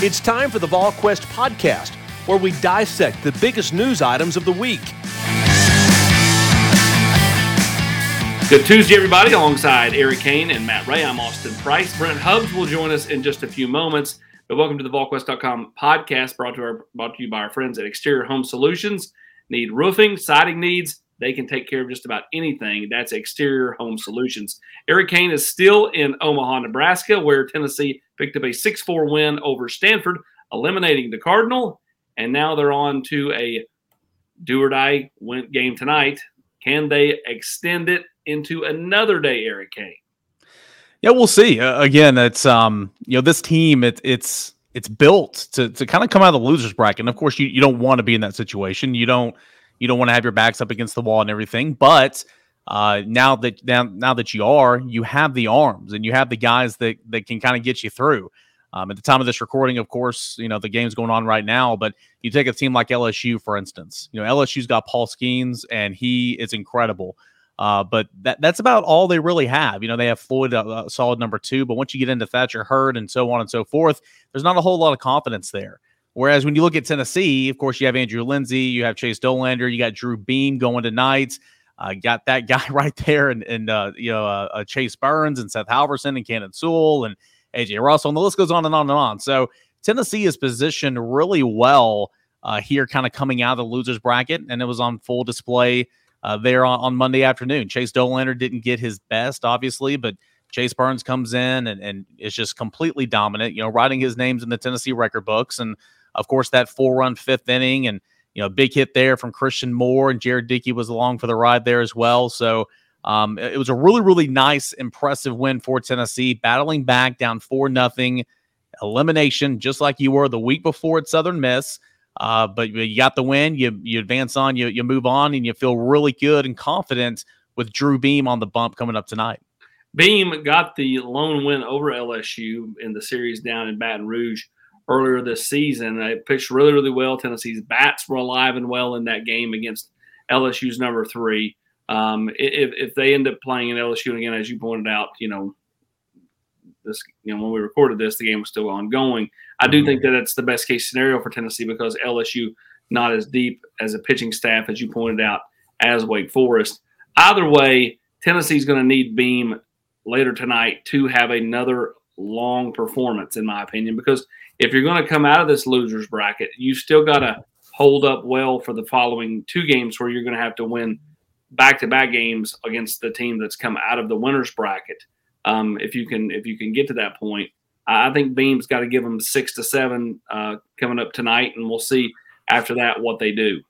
It's time for the VolQuest podcast, where we dissect the biggest news items of the week. Good Tuesday, everybody. Alongside Eric Cain and Matt Ray, I'm Austin Price. Brent Hubbs will join us in just a few moments. But welcome to the VolQuest.com podcast brought to, our, brought to you by our friends at Exterior Home Solutions. Need roofing, siding needs, they can take care of just about anything. That's Exterior Home Solutions. Eric Cain is still in Omaha, Nebraska, where Tennessee picked up a 6 4 win over Stanford, eliminating the Cardinal. And now they're on to a do or die game tonight. Can they extend it into another day, Eric Cain? Yeah, we'll see. Uh, again, it's um, you know, this team it, it's it's built to to kind of come out of the losers bracket. And of course, you, you don't want to be in that situation. You don't you don't want to have your backs up against the wall and everything. But uh, now that now, now that you are, you have the arms and you have the guys that that can kind of get you through. Um, at the time of this recording, of course, you know the game's going on right now. But you take a team like LSU, for instance. You know LSU's got Paul Skenes, and he is incredible. Uh, but that that's about all they really have. You know, they have Floyd, a, a, solid number two, but once you get into Thatcher Hurd and so on and so forth, there's not a whole lot of confidence there. Whereas when you look at Tennessee, of course, you have Andrew Lindsey, you have Chase Dollander, you got Drew Beam going tonight. Uh, got that guy right there, and, and uh, you know uh, uh, Chase Burns and Seth Halverson and Camden Sewell and AJ Russell, and the list goes on and on and on. So Tennessee is positioned really well uh, here, kind of coming out of the losers bracket, and it was on full display uh, there on, on, Monday afternoon. Chase Dollander didn't get his best, obviously, but Chase Burns comes in and, and is just completely dominant, you know, writing his names in the Tennessee record books. And of course, that four run fifth inning and, you know, big hit there from Christian Moore and Jared Dickey was along for the ride there as well. So um, it was a really, really nice, impressive win for Tennessee, battling back down four nothing elimination, just like you were the week before at Southern Miss. Uh, but you got the win. You you advance on. You you move on, and you feel really good and confident with Drew Beam on the bump coming up tonight. Beam got the lone win over LSU in the series down in Baton Rouge earlier this season. They pitched really really well. Tennessee's bats were alive and well in that game against LSU's number three. Um, if, if they end up playing in LSU again, as you pointed out, you know, this, you know, when we recorded this, the game was still ongoing. I do mm-hmm. think that it's the best case scenario for Tennessee because LSU not as deep as a pitching staff as you pointed out as Wake Forest. Either way, Tennessee's going to need Beam later tonight to have another long performance, in my opinion, because if you're going to come out of this losers bracket, you still got to hold up well for the following two games where you're going to have to win back-to-back games against the team that's come out of the winners bracket. Um, if you can, if you can get to that point, I think Beam's got to give them six to seven uh, coming up tonight, and we'll see after that what they do.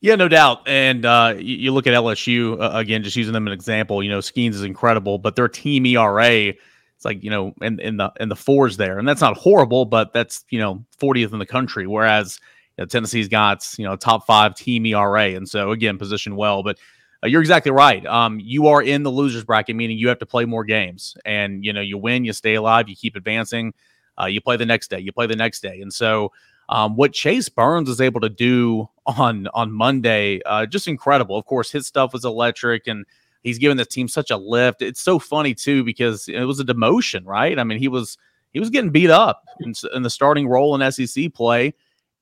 Yeah, no doubt. And uh, you, look at LSU uh, again, just using them an example. You know, Skenes is incredible, but their team ERA, it's like you know, in, in the in the fours there, and that's not horrible, but that's you know, 40th in the country. Whereas you know, Tennessee's got you know top five team ERA, and so again, positioned well. But uh, you're exactly right. Um, you are in the losers bracket, meaning you have to play more games, and you know you win, you stay alive, you keep advancing. Uh, you play the next day, you play the next day, and so um, what Chase Burns is able to do on on Monday, uh, just incredible. Of course, his stuff was electric, and he's given the team such a lift. It's so funny too because it was a demotion, right? I mean, he was he was getting beat up in, in the starting role in SEC play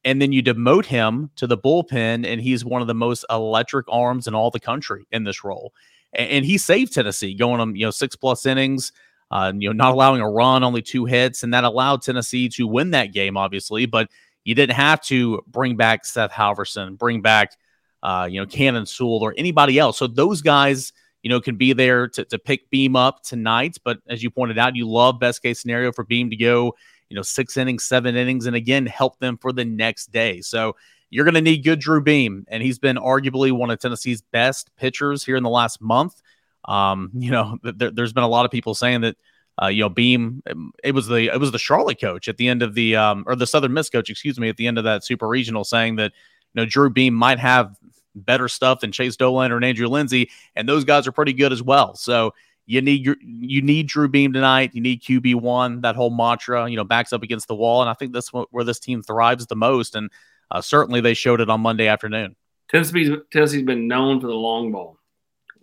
and then you demote him to the bullpen, and he's one of the most electric arms in all the country in this role. And, and he saved Tennessee, going on you know six plus innings, uh, you know not allowing a run, only two hits, and that allowed Tennessee to win that game, obviously. But you didn't have to bring back Seth Halverson, bring back uh, you know Camden Sewell or anybody else. So those guys you know, can be there to, to pick Beam up tonight. But as you pointed out, you love best case scenario for Beam to go you know, six innings, seven innings, and again, help them for the next day. So you're going to need good Drew Beam, and he's been arguably one of Tennessee's best pitchers here in the last month. Um, you know, there, has been a lot of people saying that, uh, you know, Beam, um, it was the it was the Charlotte coach at the end of the um, or the Southern Miss coach, excuse me, at the end of that Super Regional, saying that you know Drew Beam might have better stuff than Chase Dollander and Andrew Lindsey, and those guys are pretty good as well. So you need your you need Drew Beam tonight. You need QB one. That whole mantra, you know, backs up against the wall, and I think that's where this team thrives the most. And uh, certainly they showed it on Monday afternoon. Tennessee's, Tennessee's been known for the long ball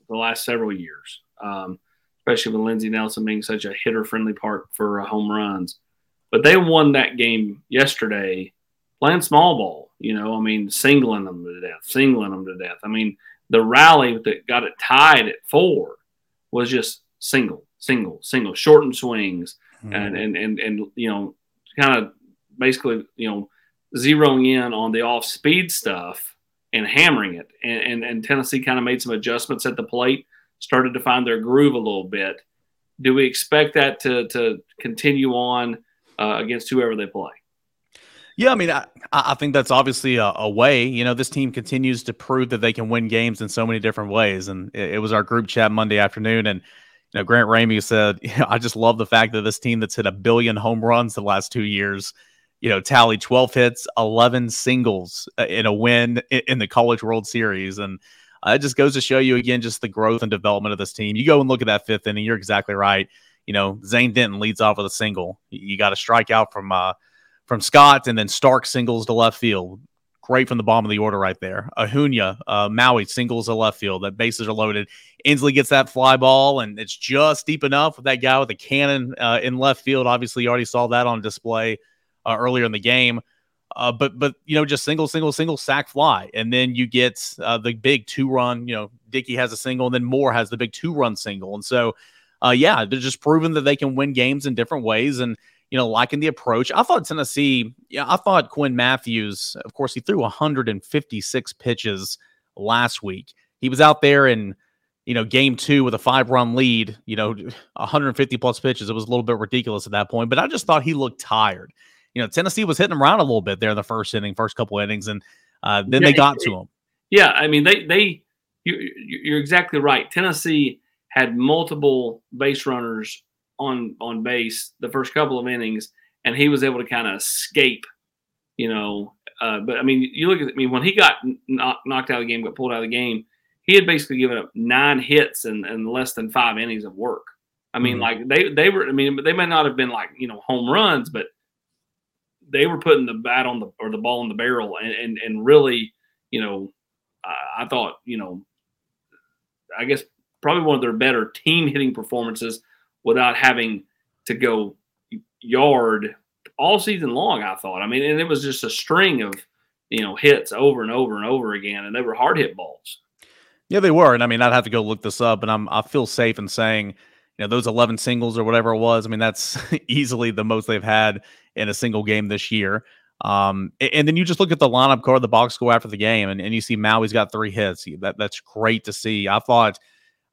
the last several years, um, especially with Lindsey Nelson being such a hitter friendly part for uh, home runs. but they won that game yesterday playing small ball. You know, I mean, singling them to death, singling them to death. I mean, the rally that got it tied at four was just single, single, single, shortened swings, mm-hmm. and and and and you know, kind of basically you know zeroing in on the off speed stuff and hammering it. And, and, and Tennessee kind of made some adjustments at the plate, started to find their groove a little bit. Do we expect that to, to continue on uh, against whoever they play? Yeah, I mean, I, I think that's obviously a, a, way. You know, this team continues to prove that they can win games in so many different ways. And it, it was our group chat Monday afternoon, and you know, Grant Ramey said, "I just love the fact that this team that's hit a billion home runs the last two years you know, tally 12 hits, 11 singles uh, in a win in the College World Series. And uh, it just goes to show you again just the growth and development of this team. You go and look at that fifth inning, you're exactly right. You know, Zane Denton leads off with a single. You got a strikeout from uh, from Scott, and then Stark singles to left field. Great from the bottom of the order right there. Ahuna, uh, Maui singles to left field. That bases are loaded. Ensley gets that fly ball, and it's just deep enough with that guy with the cannon uh, in left field. Obviously, you already saw that on display uh, earlier in the game. Uh, but but you know just single single single sack fly, and then you get uh, the big two run. You know Dickey has a single, and then Moore has the big two run single, and so uh, yeah, they're just proving that they can win games in different ways, and you know liking the approach. I thought Tennessee, yeah, I thought Quinn Matthews. Of course, he threw 156 pitches last week. He was out there in you know game two with a five run lead. You know 150 plus pitches. It was a little bit ridiculous at that point, but I just thought he looked tired you know, Tennessee was hitting them around a little bit there in the first inning, first couple innings, and uh, then yeah, they got to him. Yeah, I mean, they they you, you're exactly right. Tennessee had multiple base runners on on base the first couple of innings, and he was able to kind of escape. You know, uh, but I mean, you look at I mean when he got knocked, knocked out of the game, got pulled out of the game, he had basically given up nine hits and, and less than five innings of work. I mean, mm-hmm. like they they were. I mean, they may not have been like you know home runs, but they were putting the bat on the or the ball in the barrel, and and, and really, you know, I, I thought, you know, I guess probably one of their better team hitting performances without having to go yard all season long. I thought. I mean, and it was just a string of you know hits over and over and over again, and they were hard hit balls. Yeah, they were, and I mean, I'd have to go look this up, and I'm I feel safe in saying, you know, those 11 singles or whatever it was. I mean, that's easily the most they've had in a single game this year. Um, and then you just look at the lineup card, the box score after the game, and, and you see Maui's got three hits. That that's great to see. I thought,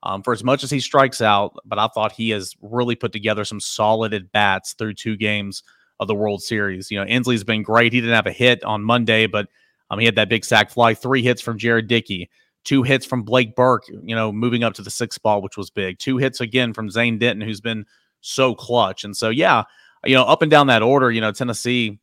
um, for as much as he strikes out, but I thought he has really put together some solid at bats through two games of the World Series. You know, Ensley's been great. He didn't have a hit on Monday, but um, he had that big sac fly. Three hits from Jared Dickey, two hits from Blake Burke. You know, moving up to the sixth ball, which was big. Two hits again from Zane Denton, who's been so clutch. And so, yeah, you know, up and down that order, you know, Tennessee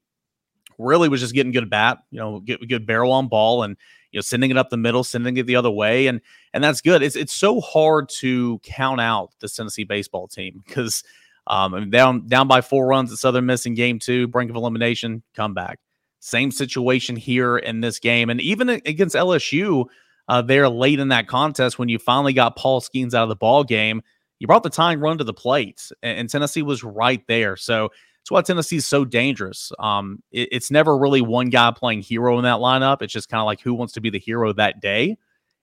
really was just getting good bat, you know, get good barrel on ball and you know, sending it up the middle, sending it the other way, and and that's good. It's it's so hard to count out the Tennessee baseball team because um, down down by four runs at Southern Miss in game two, brink of elimination, comeback. Same situation here in this game, and even against LSU, uh, there late in that contest when you finally got Paul Skenes out of the ball game you brought the tying run to the plate, and, Tennessee was right there. So that's why Tennessee is so dangerous. Um, it, it's never really one guy playing hero in that lineup. It's just kind of like who wants to be the hero that day.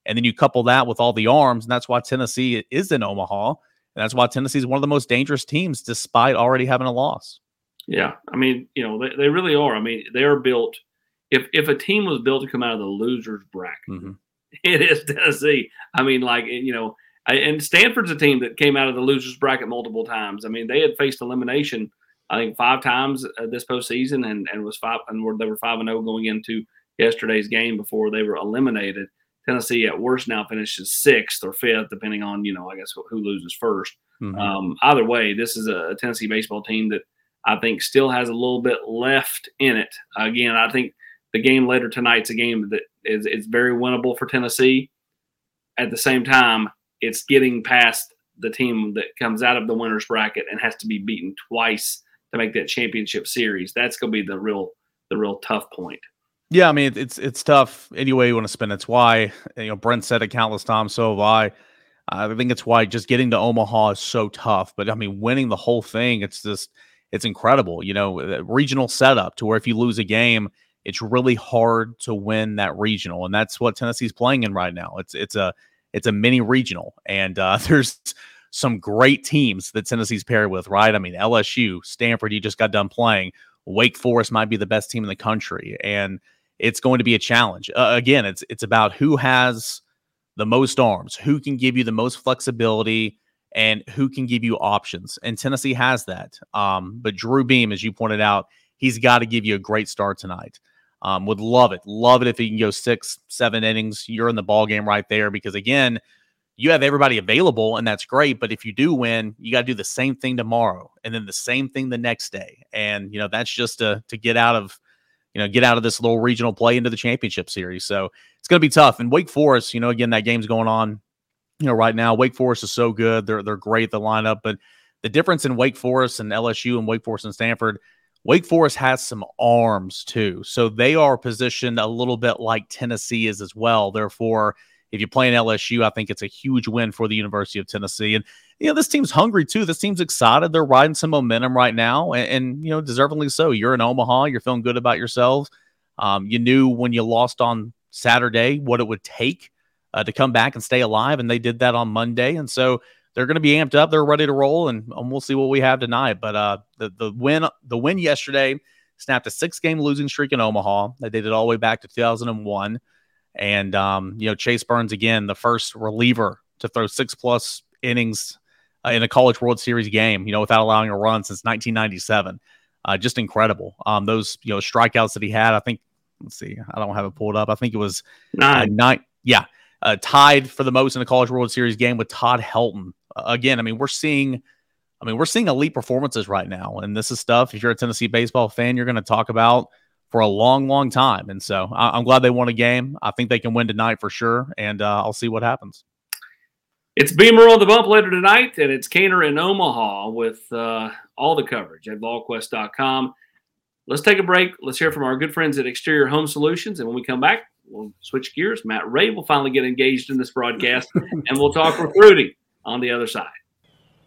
And then you couple that with all the arms, and that's why Tennessee is in Omaha. And that's why Tennessee is one of the most dangerous teams, despite already having a loss. Yeah, I mean, you know, they, they really are. I mean, they are built. If if a team was built to come out of the losers bracket, mm-hmm. it is Tennessee. I mean, like you know, and Stanford's a team that came out of the losers bracket multiple times. I mean, they had faced elimination, I think, five times uh, this postseason, and and was five and were, they were five and zero oh going into yesterday's game before they were eliminated. Tennessee at worst now finishes sixth or fifth, depending on you know I guess who loses 1st mm-hmm. um, either way, this is a Tennessee baseball team that I think still has a little bit left in it. Again, I think the game later tonight's a game that is it's very winnable for Tennessee. At the same time, it's getting past the team that comes out of the winners bracket and has to be beaten twice to make that championship series. That's going to be the real the real tough point. Yeah, I mean it's it's tough any way you want to spin. It's why you know Brent said it countless times. So have I. I think it's why just getting to Omaha is so tough. But I mean, winning the whole thing, it's just it's incredible. You know, regional setup to where if you lose a game, it's really hard to win that regional, and that's what Tennessee's playing in right now. It's it's a it's a mini regional, and uh, there's some great teams that Tennessee's paired with, right? I mean, LSU, Stanford, you just got done playing. Wake Forest might be the best team in the country, and it's going to be a challenge. Uh, again, it's it's about who has the most arms, who can give you the most flexibility, and who can give you options. And Tennessee has that. Um, but Drew Beam, as you pointed out, he's got to give you a great start tonight. Um, would love it, love it if he can go six, seven innings. You're in the ball game right there because again, you have everybody available, and that's great. But if you do win, you got to do the same thing tomorrow, and then the same thing the next day. And you know that's just to to get out of you know get out of this little regional play into the championship series. So it's going to be tough. And Wake Forest, you know, again that game's going on. You know, right now Wake Forest is so good; they're they're great the lineup, but the difference in Wake Forest and LSU and Wake Forest and Stanford. Wake Forest has some arms too. So they are positioned a little bit like Tennessee is as well. Therefore, if you play in LSU, I think it's a huge win for the University of Tennessee. And you know, this team's hungry too. This team's excited. They're riding some momentum right now, and, and you know, deservingly so. You're in Omaha. You're feeling good about yourselves. Um, you knew when you lost on Saturday what it would take uh, to come back and stay alive, and they did that on Monday. And so they're going to be amped up. They're ready to roll, and, and we'll see what we have tonight. But uh, the the win the win yesterday snapped a six game losing streak in Omaha. They did it all the way back to 2001. And um, you know, Chase Burns again, the first reliever to throw six plus innings uh, in a College World Series game, you know, without allowing a run since 1997. Uh, just incredible. Um, those you know strikeouts that he had, I think. Let's see, I don't have it pulled up. I think it was nine. Uh, nine yeah, uh, tied for the most in a College World Series game with Todd Helton. Uh, again, I mean, we're seeing. I mean, we're seeing elite performances right now, and this is stuff. If you're a Tennessee baseball fan, you're going to talk about for a long, long time. And so I, am glad they won a game. I think they can win tonight for sure. And uh, I'll see what happens. It's Beamer on the bump later tonight, and it's Caner in Omaha with uh, all the coverage at VolQuest.com. Let's take a break. Let's hear from our good friends at Exterior Home Solutions. And when we come back, we'll switch gears. Matt Ray will finally get engaged in this broadcast, and we'll talk recruiting on the other side.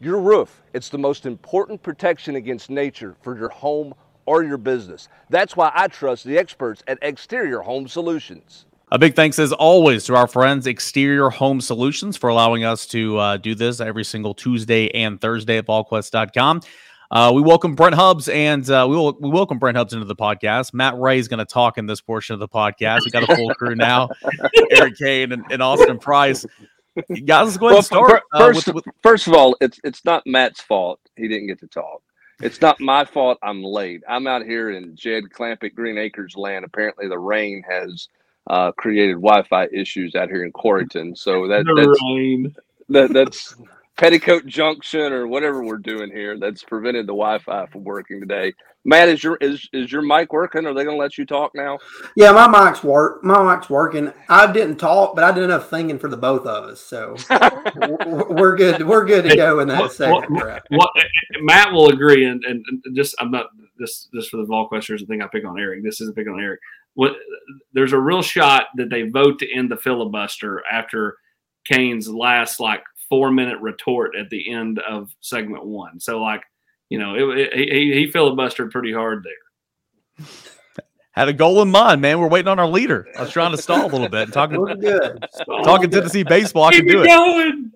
Your roof, it's the most important protection against nature for your home or your business. That's why I trust the experts at Exterior Home Solutions. A big thanks, as always, to our friends Exterior Home Solutions for allowing us to uh, do this every single Tuesday and Thursday at VolQuest.com. Uh, we welcome Brent Hubbs and uh, we, will, we welcome Brent Hubbs into the podcast. Matt Ray is going to talk in this portion of the podcast. We got a full crew now Eric Cain and, and, Austin Price. Guys, let's go ahead well, and start. First, uh, with, with... first of all, it's, it's not Matt's fault he didn't get to talk. It's not my fault. I'm late. I'm out here in Jed Clampett Green Acres land. Apparently, the rain has uh, created Wi-Fi issues out here in Corryton. So that, that's that, that's Petticoat Junction or whatever we're doing here. That's prevented the Wi-Fi from working today. Matt, is your is is your mic working? Are they going to let you talk now? Yeah, my mic's work. My mic's working. I didn't talk, but I did enough thinking for the both of us, so we're good. We're good to go in that what, second. What, what, Matt will agree, and, and, and just I'm not just just for the Vol questions. I think I pick on Eric. This isn't pick on Eric. What there's a real shot that they vote to end the filibuster after Cain's last like four minute retort at the end of segment one. So like you know, it, it, he, he filibustered pretty hard there. Had a goal in mind, man. We're waiting on our leader. I was trying to stall a little bit and talking, good. talking Tennessee baseball. I can do it. Going.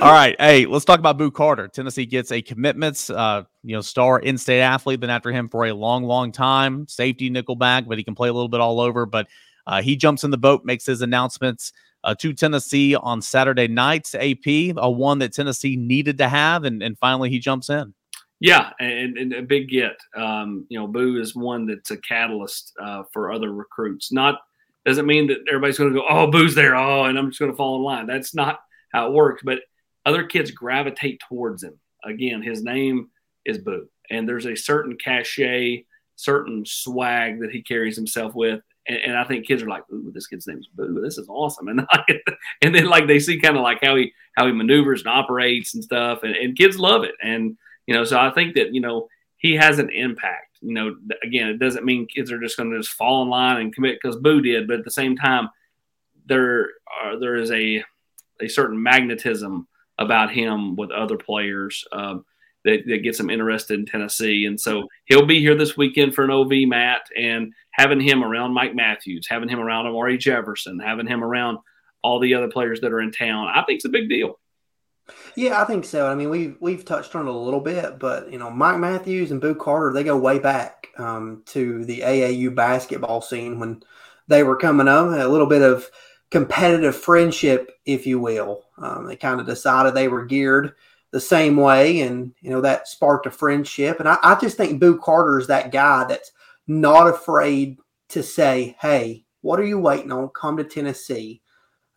All right, hey, let's talk about Boo Carter. Tennessee gets a commitments, uh, you know, star in-state athlete. Been after him for a long, long time. Safety nickelback, but he can play a little bit all over. But uh, he jumps in the boat, makes his announcements uh, to Tennessee on Saturday nights. AP, a one that Tennessee needed to have, and, and finally he jumps in. Yeah, and, and, a big get. Um, you know, Boo is one that's a catalyst uh, for other recruits. Not doesn't mean that everybody's going to go, oh, Boo's there, oh, and I'm just going to fall in line. That's not how it works. But other kids gravitate towards him. Again, his name is Boo, and there's a certain cachet, certain swag that he carries himself with. And, and I think kids are like, "Ooh, this kid's name is Boo. This is awesome!" And like, and then like they see kind of like how he how he maneuvers and operates and stuff, and, and kids love it. And you know, so I think that, you know, he has an impact. You know, again, it doesn't mean kids are just going to just fall in line and commit because Boo did, but at the same time, there are, there is a a certain magnetism about him with other players. Um, that, that gets him interested in Tennessee. And so he'll be here this weekend for an OV, Matt, and having him around Mike Matthews, having him around Amari Jefferson, having him around all the other players that are in town, I think it's a big deal. Yeah, I think so. I mean, we've we've touched on it a little bit, but you know, Mike Matthews and Boo Carter, they go way back um, to the AAU basketball scene when they were coming up. A little bit of competitive friendship, if you will. Um, they kind of decided they were geared the same way, and you know that sparked a friendship. And I, I just think Boo Carter is that guy that's not afraid to say, "Hey, what are you waiting on? Come to Tennessee."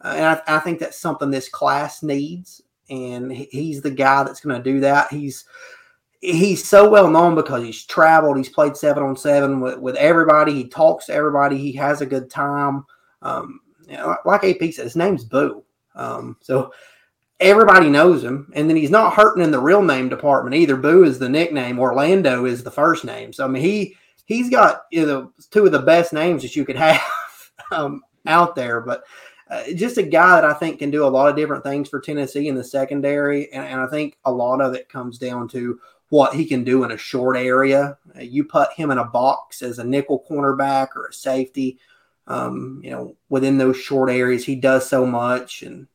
Uh, and I, I, think that's something this class needs and he's the guy that's going to do that. He's he's so well known because he's traveled. He's played seven on seven with, with everybody. He talks to everybody. He has a good time. Um, you know, like AP said, his name's Boo. Um, so everybody knows him. And then he's not hurting in the real name department either. Boo is the nickname. Orlando is the first name. So I mean, he he's got you know two of the best names that you could have um, out there. But uh, just a guy that I think can do a lot of different things for Tennessee in the secondary. And, and, I think a lot of it comes down to what he can do in a short area. Uh, you put him in a box as a nickel cornerback or a safety, um, you know, within those short areas, he does so much. And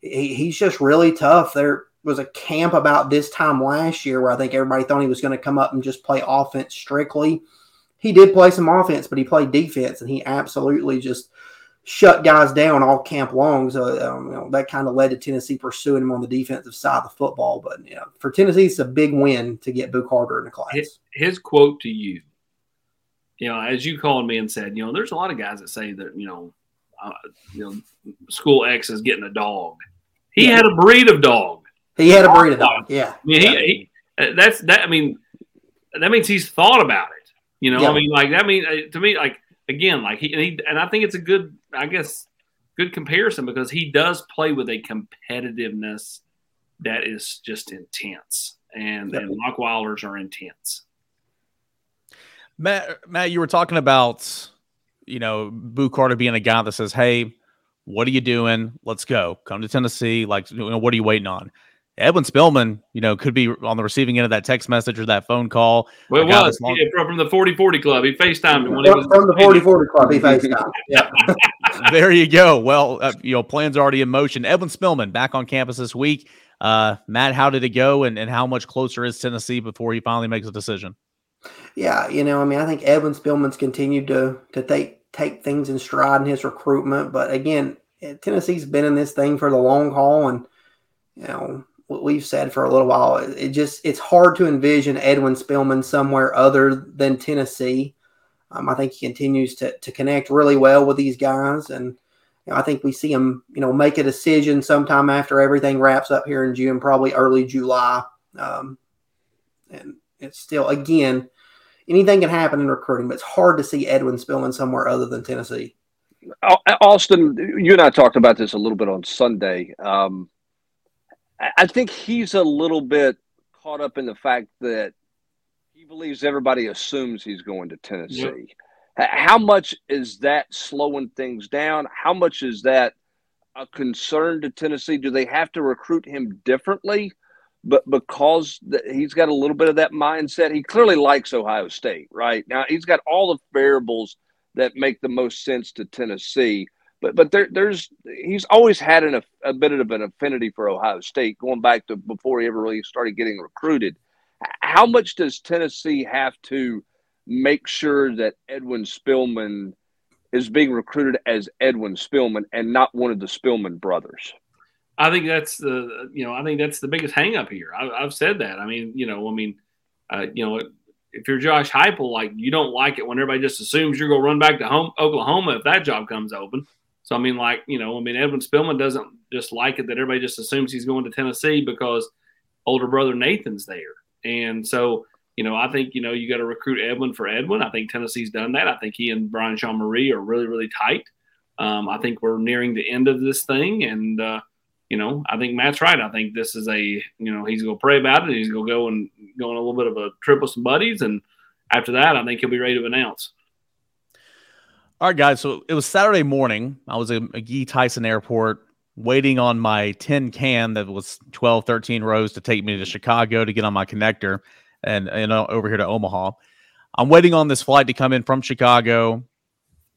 he, he's just really tough. There was a camp about this time last year where I think everybody thought he was going to come up and just play offense strictly. He did play some offense, but he played defense, and he absolutely just – shut guys down all camp long. So um, you know, that kind of led to Tennessee pursuing him on the defensive side of the football. But you know, for Tennessee, it's a big win to get Boo Carter in the class. His, his, quote to you, you know, as you called me and said, you know, there's a lot of guys that say that you know, uh, you know, school X is getting a dog. He yeah. had a breed of dog. He had a breed of dog. Yeah. I mean, yeah. He, he, that's that. I mean, that means he's thought about it. You know, yeah. I mean, like that mean uh, to me, like again, like he and, he and I think it's a good, I guess, good comparison because he does play with a competitiveness that is just intense, and yep. and Wilders are intense. Matt, Matt, you were talking about, you know, Boo Carter being a guy that says, "Hey, what are you doing? Let's go. Come to Tennessee. Like, you know, what are you waiting on?" Edwin Spillman, you know, could be on the receiving end of that text message or that phone call. Well, it was long- from the 4040 club. He FaceTimed when he was from the 4040 club. He FaceTimed. Yeah. there you go. Well, uh, you know, plans already in motion. Edwin Spillman back on campus this week. Uh, Matt, how did it go, and, and how much closer is Tennessee before he finally makes a decision? Yeah, you know, I mean, I think Edwin Spillman's continued to to take take things in stride in his recruitment, but again, Tennessee's been in this thing for the long haul, and you know, what we've said for a little while. It just it's hard to envision Edwin Spillman somewhere other than Tennessee. Um, I think he continues to to connect really well with these guys, and you know, I think we see him, you know, make a decision sometime after everything wraps up here in June, probably early July. Um, and it's still again, anything can happen in recruiting, but it's hard to see Edwin Spillman somewhere other than Tennessee. Austin, you and I talked about this a little bit on Sunday. Um, I think he's a little bit caught up in the fact that he believes everybody assumes he's going to Tennessee. Yep. How much is that slowing things down? How much is that a concern to Tennessee? Do they have to recruit him differently? But because he's got a little bit of that mindset, he clearly likes Ohio State, right? Now he's got all the variables that make the most sense to Tennessee but but there, there's he's always had an, a bit of an affinity for Ohio State going back to before he ever really started getting recruited. How much does Tennessee have to make sure that Edwin Spillman is being recruited as Edwin Spillman and not one of the Spillman brothers? I think that's the you know I think that's the biggest hangup here. I, have said that. I mean you know I mean uh, you know if you're Josh Heupel, like you don't like it when everybody just assumes you're going to run back to home Oklahoma if that job comes open. So I mean, like you know, I mean, Edwin Spillman doesn't just like it that everybody just assumes he's going to Tennessee because older brother Nathan's there, and so you know, I think you know you got to recruit Edwin for Edwin. I think Tennessee's done that. I think he and Brian Jean-Mary are really really tight. Um, I think we're nearing the end of this thing, and uh, you know, I think Matt's right. I think this is a you know he's going to pray about it. He's going to go and go on a little bit of a trip with some buddies, and after that, I think he'll be ready to announce. All right, guys. So it was Saturday morning. I was at McGee Tyson Airport waiting on my tin can that was 12, 13 rows to take me to Chicago to get on my connector and, and over here to Omaha. I'm waiting on this flight to come in from Chicago,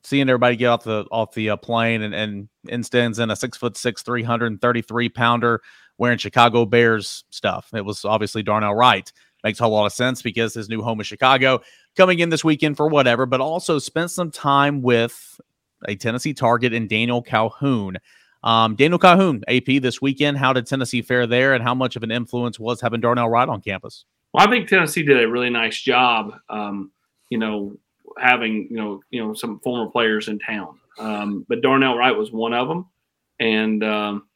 seeing everybody get off the off the uh, plane, and and in a six foot six, 333 pounder wearing Chicago Bears stuff. It was obviously Darnell Wright. Makes a whole lot of sense because his new home is Chicago, coming in this weekend for whatever, but also spent some time with a Tennessee target in Daniel Calhoun. Um, Daniel Calhoun, AP this weekend. How did Tennessee fare there, and how much of an influence was having Darnell Wright on campus? Well, I think Tennessee did a really nice job. Um, you know, having you know you know some former players in town, um, but Darnell Wright was one of them, and um,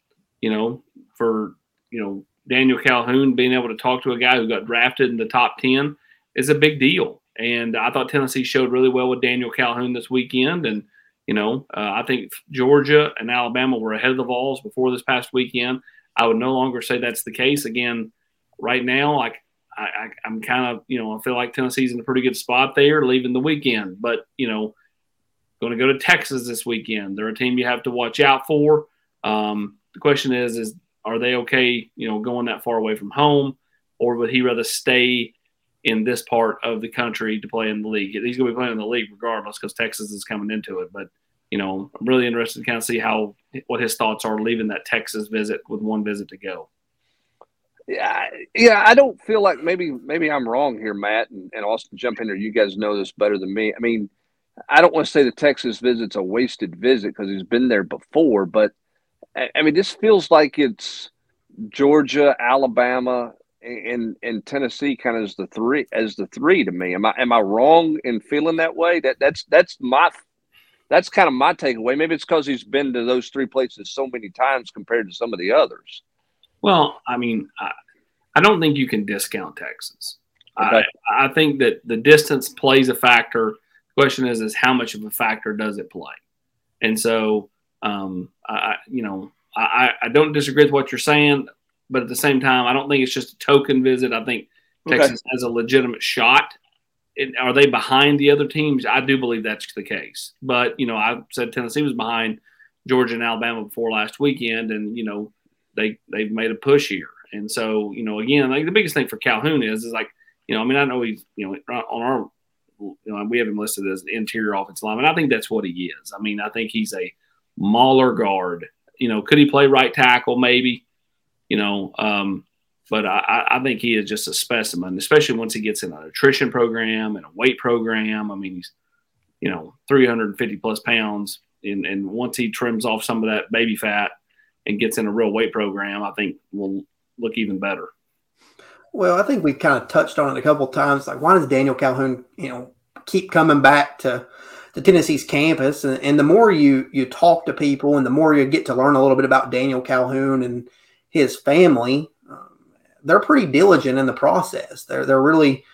you know for you know Daniel Calhoun being able to talk to a guy who got drafted in the top ten is a big deal. And I thought Tennessee showed really well with Daniel Calhoun this weekend, and you know, uh, I think Georgia and Alabama were ahead of the Vols before this past weekend. I would no longer say that's the case. Again, right now, like I, am kind of, you know, I feel like Tennessee's in a pretty good spot there, leaving the weekend. But you know, going to go to Texas this weekend. They're a team you have to watch out for. Um, the question is, is are they okay, you know, going that far away from home, or would he rather stay in this part of the country to play in the league. He's going to be playing in the league regardless because Texas is coming into it. But you know, I'm really interested to kind of see how what his thoughts are leaving that Texas visit with one visit to go. Yeah, yeah, I don't feel like maybe maybe I'm wrong here, Matt, and, and Austin jump in there. You guys know this better than me. I mean, I don't want to say the Texas visit's a wasted visit because he's been there before, but I mean, this feels like it's Georgia, Alabama, and and Tennessee kind of as the three as the three to me. Am I am I wrong in feeling that way? That that's that's my that's kind of my takeaway. Maybe it's because he's been to those three places so many times compared to some of the others. Well, I mean, I, I don't think you can discount Texas. Okay. I, I think that the distance plays a factor. The question is, is how much of a factor does it play? And so, um, I, you know, I, I don't disagree with what you're saying. But at the same time, I don't think it's just a token visit. I think Texas okay. has a legitimate shot. It, are they behind the other teams? I do believe that's the case. But you know, I said Tennessee was behind Georgia and Alabama before last weekend, and you know, they they've made a push here. And so, you know, again, like the biggest thing for Calhoun is is like, you know, I mean, I know he's you know on our you know, we have him listed as interior offensive lineman. I think that's what he is. I mean, I think he's a mauler guard. You know, could he play right tackle? Maybe you know. Um, but I, I, think he is just a specimen, especially once he gets in a nutrition program and a weight program. I mean, he's, you know, 350 plus pounds. And, and once he trims off some of that baby fat and gets in a real weight program, I think will look even better. Well, I think we've kind of touched on it a couple times. Like, why does Daniel Calhoun, you know, keep coming back to the Tennessee's campus? And, and the more you you talk to people, and the more you get to learn a little bit about Daniel Calhoun and his family, um, they're pretty diligent in the process. They're they're really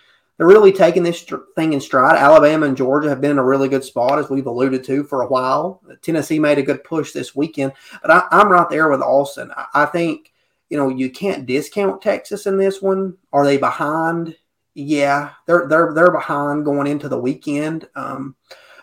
they're really taking this thing in stride. Alabama and Georgia have been in a really good spot, as we've alluded to for a while. Tennessee made a good push this weekend, but I, am right there with Austin. I, I think you know you can't discount Texas in this one. Are they behind? Yeah, they're they're they're behind going into the weekend. Um,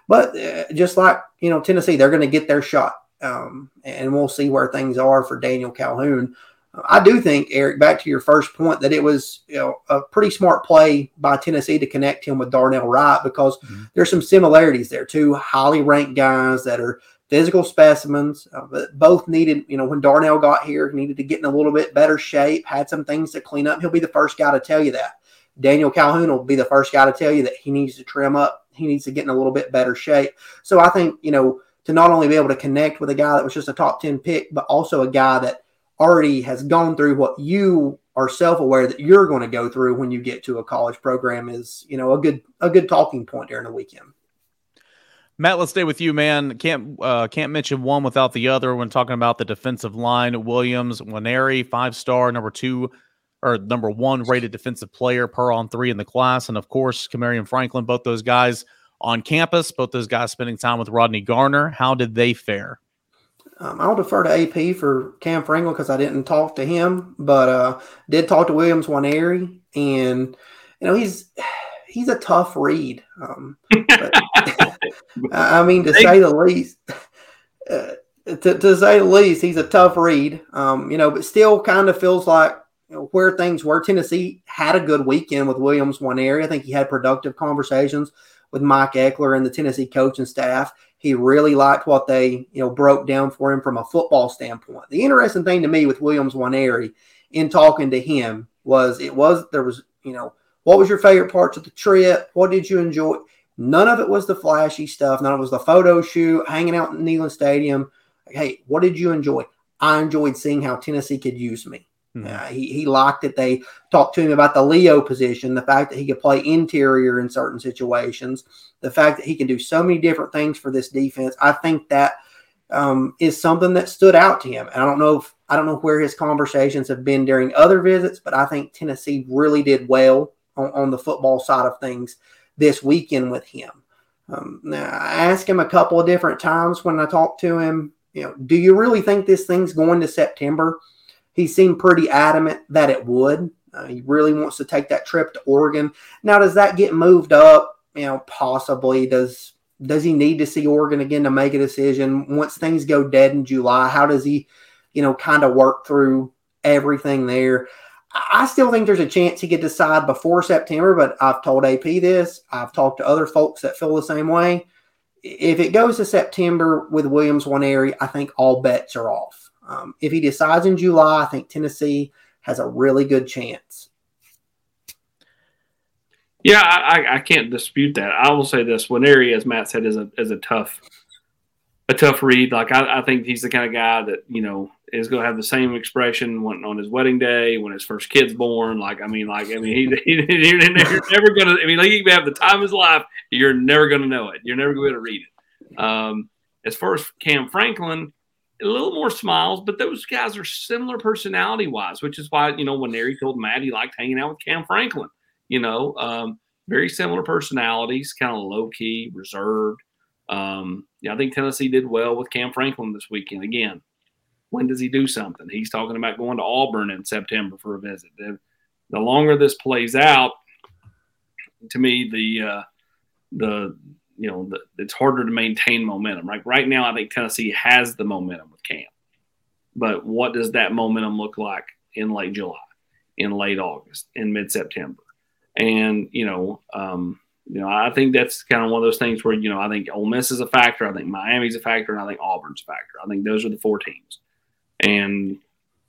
but uh, just like you know Tennessee, they're going to get their shot, um, and we'll see where things are for Daniel Calhoun. I do think, Eric, back to your first point, that it was you know a pretty smart play by Tennessee to connect him with Darnell Wright because mm-hmm. there's some similarities there. Two highly ranked guys that are physical specimens. Uh, but both needed, you know, when Darnell got here, needed to get in a little bit better shape, had some things to clean up. He'll be the first guy to tell you that. Daniel Calhoun will be the first guy to tell you that he needs to trim up. He needs to get in a little bit better shape. So I think, you know, to not only be able to connect with a guy that was just a top 10 pick, but also a guy that – already has gone through what you are self-aware that you're going to go through when you get to a college program is you know a good a good talking point during the weekend Matt, let's stay with you, man. Can't uh, can't mention one without the other when talking about the defensive line. Williams, Nwaneri, five star, number two or number one rated defensive player per on three in the class, and of course, Kamarion Franklin. Both those guys on campus. Both those guys spending time with Rodney Garner. How did they fare? Um, I'll defer to AP for Cam Franklin because I didn't talk to him, but uh, did talk to Williams Nwaneri, and you know he's he's a tough read. Um, but, I mean, to say the least. Uh, to, to say the least, he's a tough read. Um, you know, but still kind of feels like you know, where things were. Tennessee had a good weekend with Williams Nwaneri. I think he had productive conversations with Mike Ekeler and the Tennessee coaching staff. He really liked what they, you know, broke down for him from a football standpoint. The interesting thing to me with Williams Nwaneri in talking to him was it was there was, you know, what was your favorite parts of the trip? What did you enjoy? None of it was the flashy stuff. None of it was the photo shoot, hanging out in Neyland Stadium. Hey, what did you enjoy? I enjoyed seeing how Tennessee could use me. Mm-hmm. Uh, he, he liked that they talked to him about the Leo position, the fact that he could play interior in certain situations, the fact that he can do so many different things for this defense. I think that um, is something that stood out to him. And I don't know if I don't know where his conversations have been during other visits, but I think Tennessee really did well on, on the football side of things this weekend with him. Um, now, I asked him a couple of different times when I talked to him, you know, do you really think this thing's going to September? He seemed pretty adamant that it would. Uh, he really wants to take that trip to Oregon. Now, does that get moved up? You know, possibly. Does does he need to see Oregon again to make a decision once things go dead in July? How does he, you know, kind of work through everything there? I still think there's a chance he could decide before September, but I've told AP this. I've talked to other folks that feel the same way. If it goes to September with Williams Nwaneri, I think all bets are off. Um, if he decides in July, I think Tennessee has a really good chance. Yeah, I, I can't dispute that. I will say this: Nwaneri, as Matt said, is a is a tough a tough read. Like I, I think he's the kind of guy that you know is going to have the same expression when, on his wedding day, when his first kid's born. Like, I mean, like, I mean, he, he, you're never going to, I mean, like, he can have the time of his life. You're never going to know it. You're never going to read it. Um, as far as Cam Franklin, a little more smiles, but those guys are similar personality wise, which is why, you know, when Nary told Matt he liked hanging out with Cam Franklin, you know, um, very similar personalities, kind of low key, reserved. Um, yeah, I think Tennessee did well with Cam Franklin this weekend. Again, when does he do something? He's talking about going to Auburn in September for a visit. The, the longer this plays out, to me, the uh, the you know the, it's harder to maintain momentum. Like right now, I think Tennessee has the momentum with Cam, but what does that momentum look like in late July, in late August, in mid September? And you know, um, you know, I think that's kind of one of those things where you know I think Ole Miss is a factor, I think Miami's a factor, and I think Auburn's a factor. I think those are the four teams. And,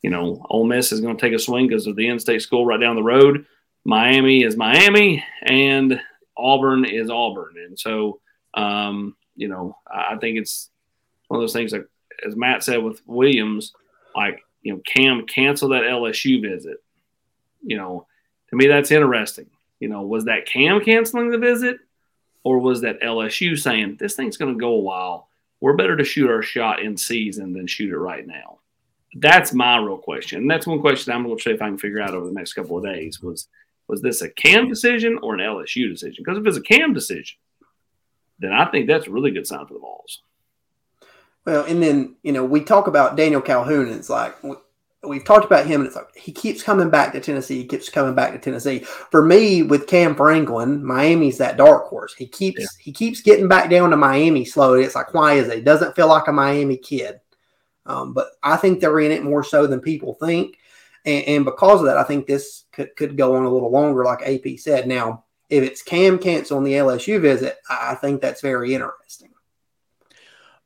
you know, Ole Miss is going to take a swing because of the in state school right down the road. Miami is Miami, and Auburn is Auburn. And so, um, you know, I think it's one of those things like, as Matt said with Williams, like, you know, Cam cancel that LSU visit. You know, to me, that's interesting. You know, was that Cam canceling the visit, or was that LSU saying this thing's going to go a while? We're better to shoot our shot in season than shoot it right now. That's my real question. And that's one question I'm going to see if I can figure out over the next couple of days was was this a Cam decision or an LSU decision? Because if it's a Cam decision, then I think that's a really good sign for the Vols. Well, and then, you know, we talk about Daniel Calhoun, and it's like we've talked about him, and it's like he keeps coming back to Tennessee. He keeps coming back to Tennessee. For me, with Cam Franklin, Miami's that dark horse. He keeps yeah. he keeps getting back down to Miami slowly. It's like, why is it? He doesn't feel like a Miami kid. Um, but I think they're in it more so than people think. And, and, because of that, I think this could, could go on a little longer, like AP said. Now, if it's Cam on the LSU visit, I think that's very interesting.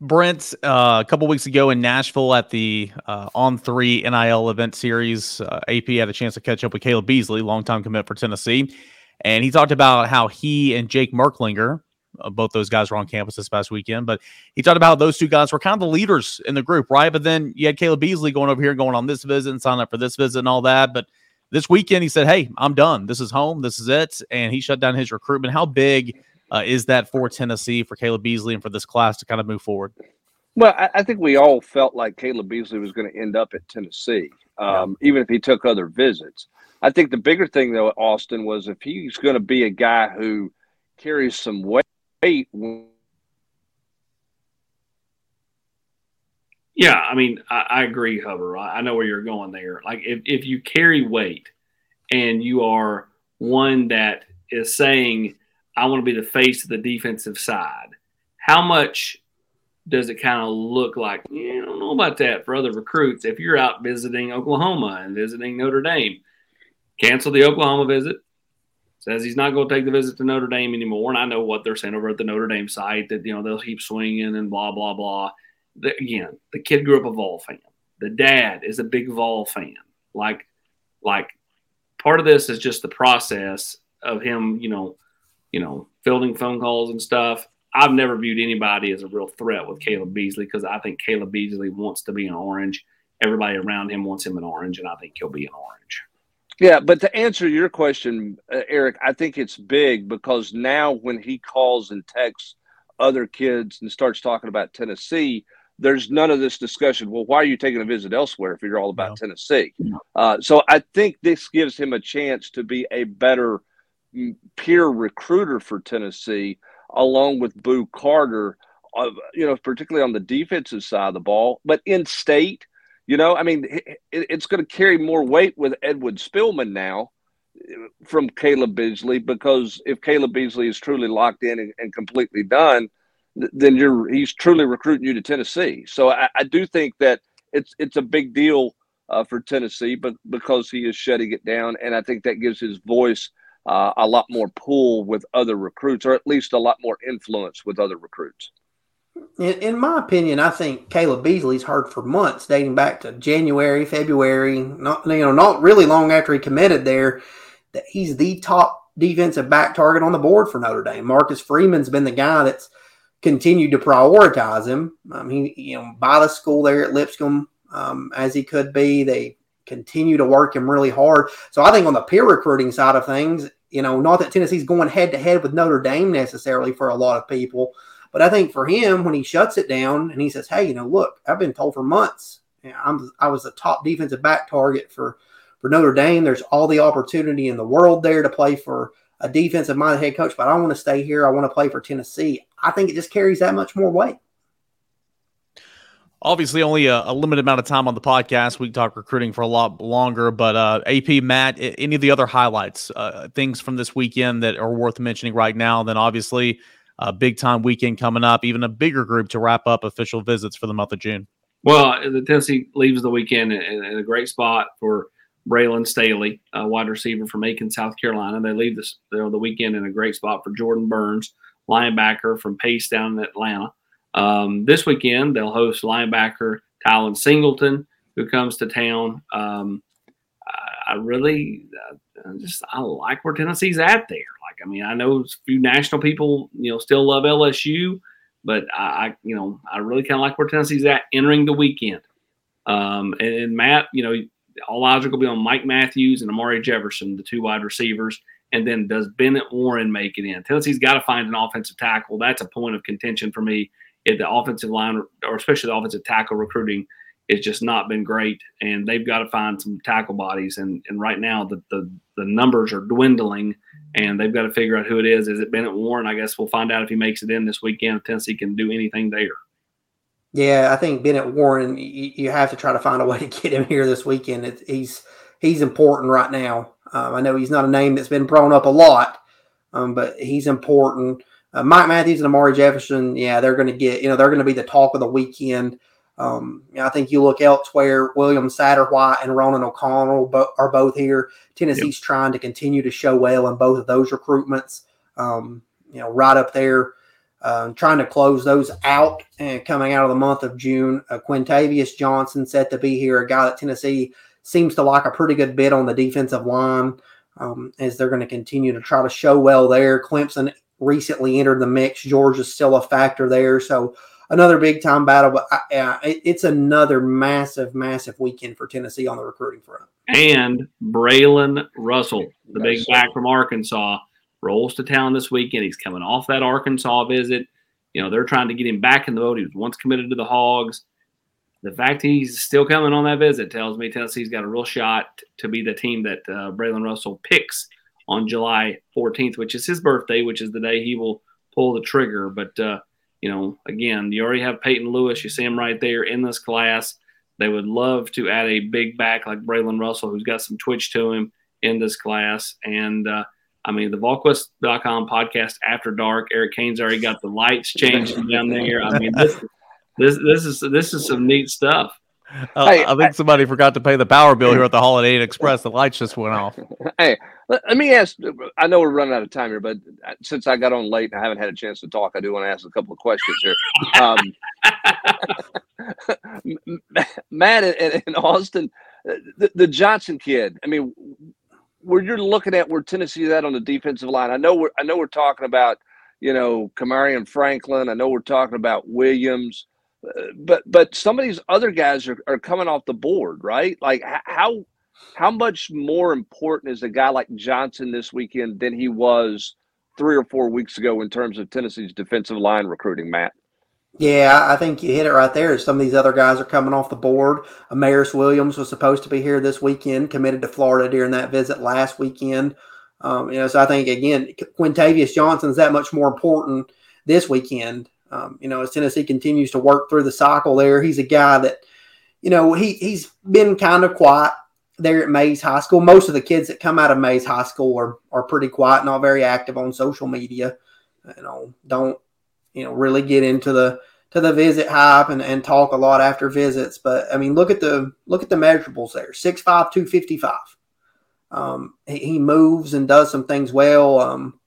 Brent, uh, a couple weeks ago in Nashville at the uh, On3 NIL event series, uh, AP had a chance to catch up with Caleb Beasley, longtime commit for Tennessee, and he talked about how he and Jake Merklinger, uh, both those guys were on campus this past weekend. But he talked about those two guys were kind of the leaders in the group, right? But then you had Caleb Beasley going over here, going on this visit and signing up for this visit and all that. But this weekend, he said, Hey, I'm done. This is home. This is it. And he shut down his recruitment. How big uh, is that for Tennessee, for Caleb Beasley, and for this class to kind of move forward? Well, I, I think we all felt like Caleb Beasley was going to end up at Tennessee, um, yeah. even if he took other visits. I think the bigger thing, though, Austin, was if he's going to be a guy who carries some weight weight. Yeah, I mean, I, I agree, Hubbard. I, I know where you're going there. Like, if, if you carry weight and you are one that is saying, I want to be the face of the defensive side, how much does it kind of look like? Yeah, I don't know about that for other recruits. If you're out visiting Oklahoma and visiting Notre Dame, cancel the Oklahoma visit. Says he's not going to take the visit to Notre Dame anymore. And I know what they're saying over at the Notre Dame site that you know they'll keep swinging and blah blah blah. The, again, the kid grew up a Vol fan. The dad is a big Vol fan. Like, like part of this is just the process of him, you know, you know, fielding phone calls and stuff. I've never viewed anybody as a real threat with Caleb Beasley because I think Caleb Beasley wants to be an orange. Everybody around him wants him an orange, and I think he'll be an orange. Yeah, but to answer your question, uh, Eric, I think it's big because now when he calls and texts other kids and starts talking about Tennessee, there's none of this discussion. Well, why are you taking a visit elsewhere if you're all about no. Tennessee? Uh, so I think this gives him a chance to be a better mm, peer recruiter for Tennessee, along with Boo Carter. Uh, you know, particularly on the defensive side of the ball, but in state, you know, I mean, it, it's going to carry more weight with Edwin Spillman now uh, from Caleb Beasley because if Caleb Beasley is truly locked in and, and completely done – then you're he's truly recruiting you to Tennessee. So I, I do think that it's it's a big deal uh, for Tennessee, but because he is shutting it down, and I think that gives his voice uh, a lot more pull with other recruits, or at least a lot more influence with other recruits. In, in my opinion, I think Caleb Beasley's heard for months, dating back to January, February, not you know, not really long after he committed there, that he's the top defensive back target on the board for Notre Dame. Marcus Freeman's been the guy that's continued to prioritize him. Um, he, you know, by the school there at Lipscomb um, as he could be. They continue to work him really hard. So I think on the peer recruiting side of things, you know, not that Tennessee's going head to head with Notre Dame necessarily for a lot of people, but I think for him when he shuts it down and he says, "Hey, you know, look, I've been told for months, you know, I'm I was the top defensive back target for for Notre Dame. There's all the opportunity in the world there to play for." A defensive minded head coach, but I want to stay here. I want to play for Tennessee. I think it just carries that much more weight. Obviously, only a, a, limited amount of time on the podcast. We can talk recruiting for a lot longer, but uh, AP, Matt, any of the other highlights, uh, things from this weekend that are worth mentioning right now? Then, obviously, a big time weekend coming up, even a bigger group to wrap up official visits for the month of June. Well, the Tennessee leaves the weekend in, in a great spot for Braylon Staley, a wide receiver from Aiken, South Carolina. They leave this the weekend in a great spot for Jordan Burns, linebacker from Pace down in Atlanta. Um, this weekend, they'll host linebacker Tylen Singleton, who comes to town. Um, I, I really uh, just I like where Tennessee's at there. Like, I mean, I know a few national people, you know, still love LSU, but I, I you know, I really kind of like where Tennessee's at entering the weekend. Um, and, and Matt, you know, all eyes are going to be on Mike Matthews and Amari Jefferson, the two wide receivers. And then does Bennett Warren make it in? Tennessee's got to find an offensive tackle. That's a point of contention for me. If the offensive line, or especially the offensive tackle recruiting, has just not been great, and they've got to find some tackle bodies. And and right now the the, the numbers are dwindling, and they've got to figure out who it is. Is it Bennett Warren? I guess we'll find out if he makes it in this weekend. If Tennessee can do anything there. Yeah, I think Bennett Warren. You, you, have to try to find a way to get him here this weekend. He's he's important right now. Um, I know he's not a name that's been thrown up a lot, um, but he's important. Uh, Mike Matthews and Amari Jefferson, yeah, they're going to get. You know, they're going to be the talk of the weekend. Um, I think you look elsewhere. William Satterwhite and Ronan O'Connell bo- are both here. Tennessee's yep. trying to continue to show well in both of those recruitments. Um, you know, right up there um, trying to close those out and coming out of the month of June. Uh, Quintavious Johnson set to be here, a guy that Tennessee seems to like a pretty good bit on the defensive line um, as they're going to continue to try to show well there. Clemson recently entered the mix. Georgia's still a factor there. So another big time battle, but uh, it's another massive, massive weekend for Tennessee on the recruiting front. And Braylon Russell, the big back from Arkansas rolls to town this weekend. He's coming off that Arkansas visit. You know, they're trying to get him back in the boat. He was once committed to the Hogs. The fact he's still coming on that visit tells me Tennessee's got a real shot to be the team that uh, Braylon Russell picks on July 14th, which is his birthday, which is the day he will pull the trigger. But, uh, you know, again, you already have Peyton Lewis. You see him right there in this class. They would love to add a big back like Braylon Russell, who's got some twitch to him in this class. And, uh, I mean, the VolQuest.com podcast after dark. Eric Cain's already got the lights changing down there. I mean, this, this this is this is some neat stuff. Uh, hey, I think I, somebody forgot to pay the power bill here at the Holiday Inn Express. The lights just went off. Hey, let, let, me ask. I know we're running out of time here, but uh, since I got on late and I haven't had a chance to talk, I do want to ask a couple of questions here. Um, Matt and, and Austin, uh, the, the, Johnson kid. I mean, where you're looking at where Tennessee is at on the defensive line. I know we're I know we're talking about you know Kamari and Franklin. I know we're talking about Williams uh, but but some of these other guys are, are coming off the board, right? Like how how much more important is a guy like Johnson this weekend than he was three or four weeks ago in terms of Tennessee's defensive line recruiting, Matt? Yeah, I think you hit it right there. Some of these other guys are coming off the board. Amaris Williams was supposed to be here this weekend, committed to Florida during that visit last weekend. Um, you know, so I think again, Quintavious Johnson is that much more important this weekend um, you know, as Tennessee continues to work through the cycle there, he's a guy that, you know, he he's been kind of quiet there at Maize High School. Most of the kids that come out of Maize High School are are pretty quiet, not very active on social media. You know, don't you know really get into the to the visit hype and, and talk a lot after visits. But I mean, look at the look at the measurables there: 6'5", 255. Um, he, he moves and does some things well. Um,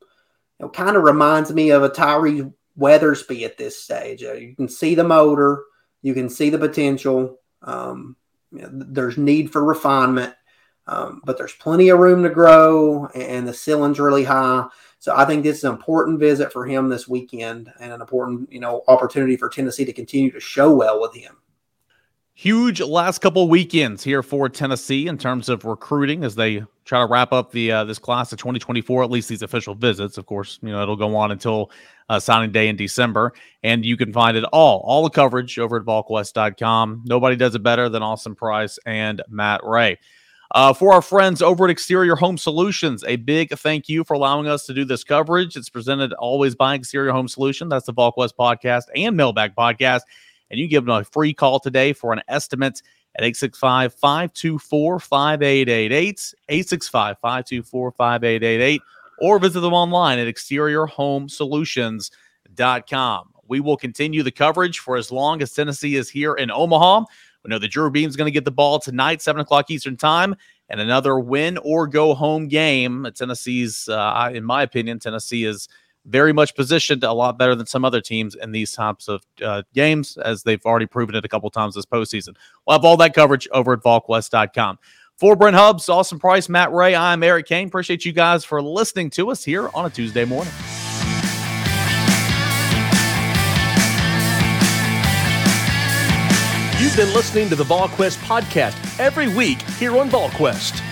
you know, kind of reminds me of a Tyree Weathersby at this stage. Uh, you can see the motor, you can see the potential. Um, you know, there's need for refinement, um, but there's plenty of room to grow, and the ceiling's really high. So I think this is an important visit for him this weekend, and an important you know opportunity for Tennessee to continue to show well with him. Huge last couple weekends here for Tennessee in terms of recruiting as they try to wrap up the uh, this class of 2024. At least these official visits, of course, you know it'll go on until uh, signing day in December, and you can find it all all the coverage over at VolQuest.com. Nobody does it better than Austin Price and Matt Ray. Uh, for our friends over at Exterior Home Solutions, a big thank you for allowing us to do this coverage. It's presented always by Exterior Home Solution. That's the VolQuest podcast and Mailbag podcast and you give them a free call today for an estimate at 865 524 5888, 865 524 5888, or visit them online at exteriorhomesolutions.com. We will continue the coverage for as long as Tennessee is here in Omaha. We know that Drew Beam's going to get the ball tonight, 7 o'clock Eastern Time, and another win or go home game. Tennessee's, uh, in my opinion, Tennessee is very much positioned a lot better than some other teams in these types of uh, games, as they've already proven it a couple times this postseason. We'll have all that coverage over at VolQuest.com. For Brent Hubbs, Austin Price, Matt Ray, I'm Eric Cain. Appreciate you guys for listening to us here on a Tuesday morning. You've been listening to the VolQuest podcast every week here on VolQuest.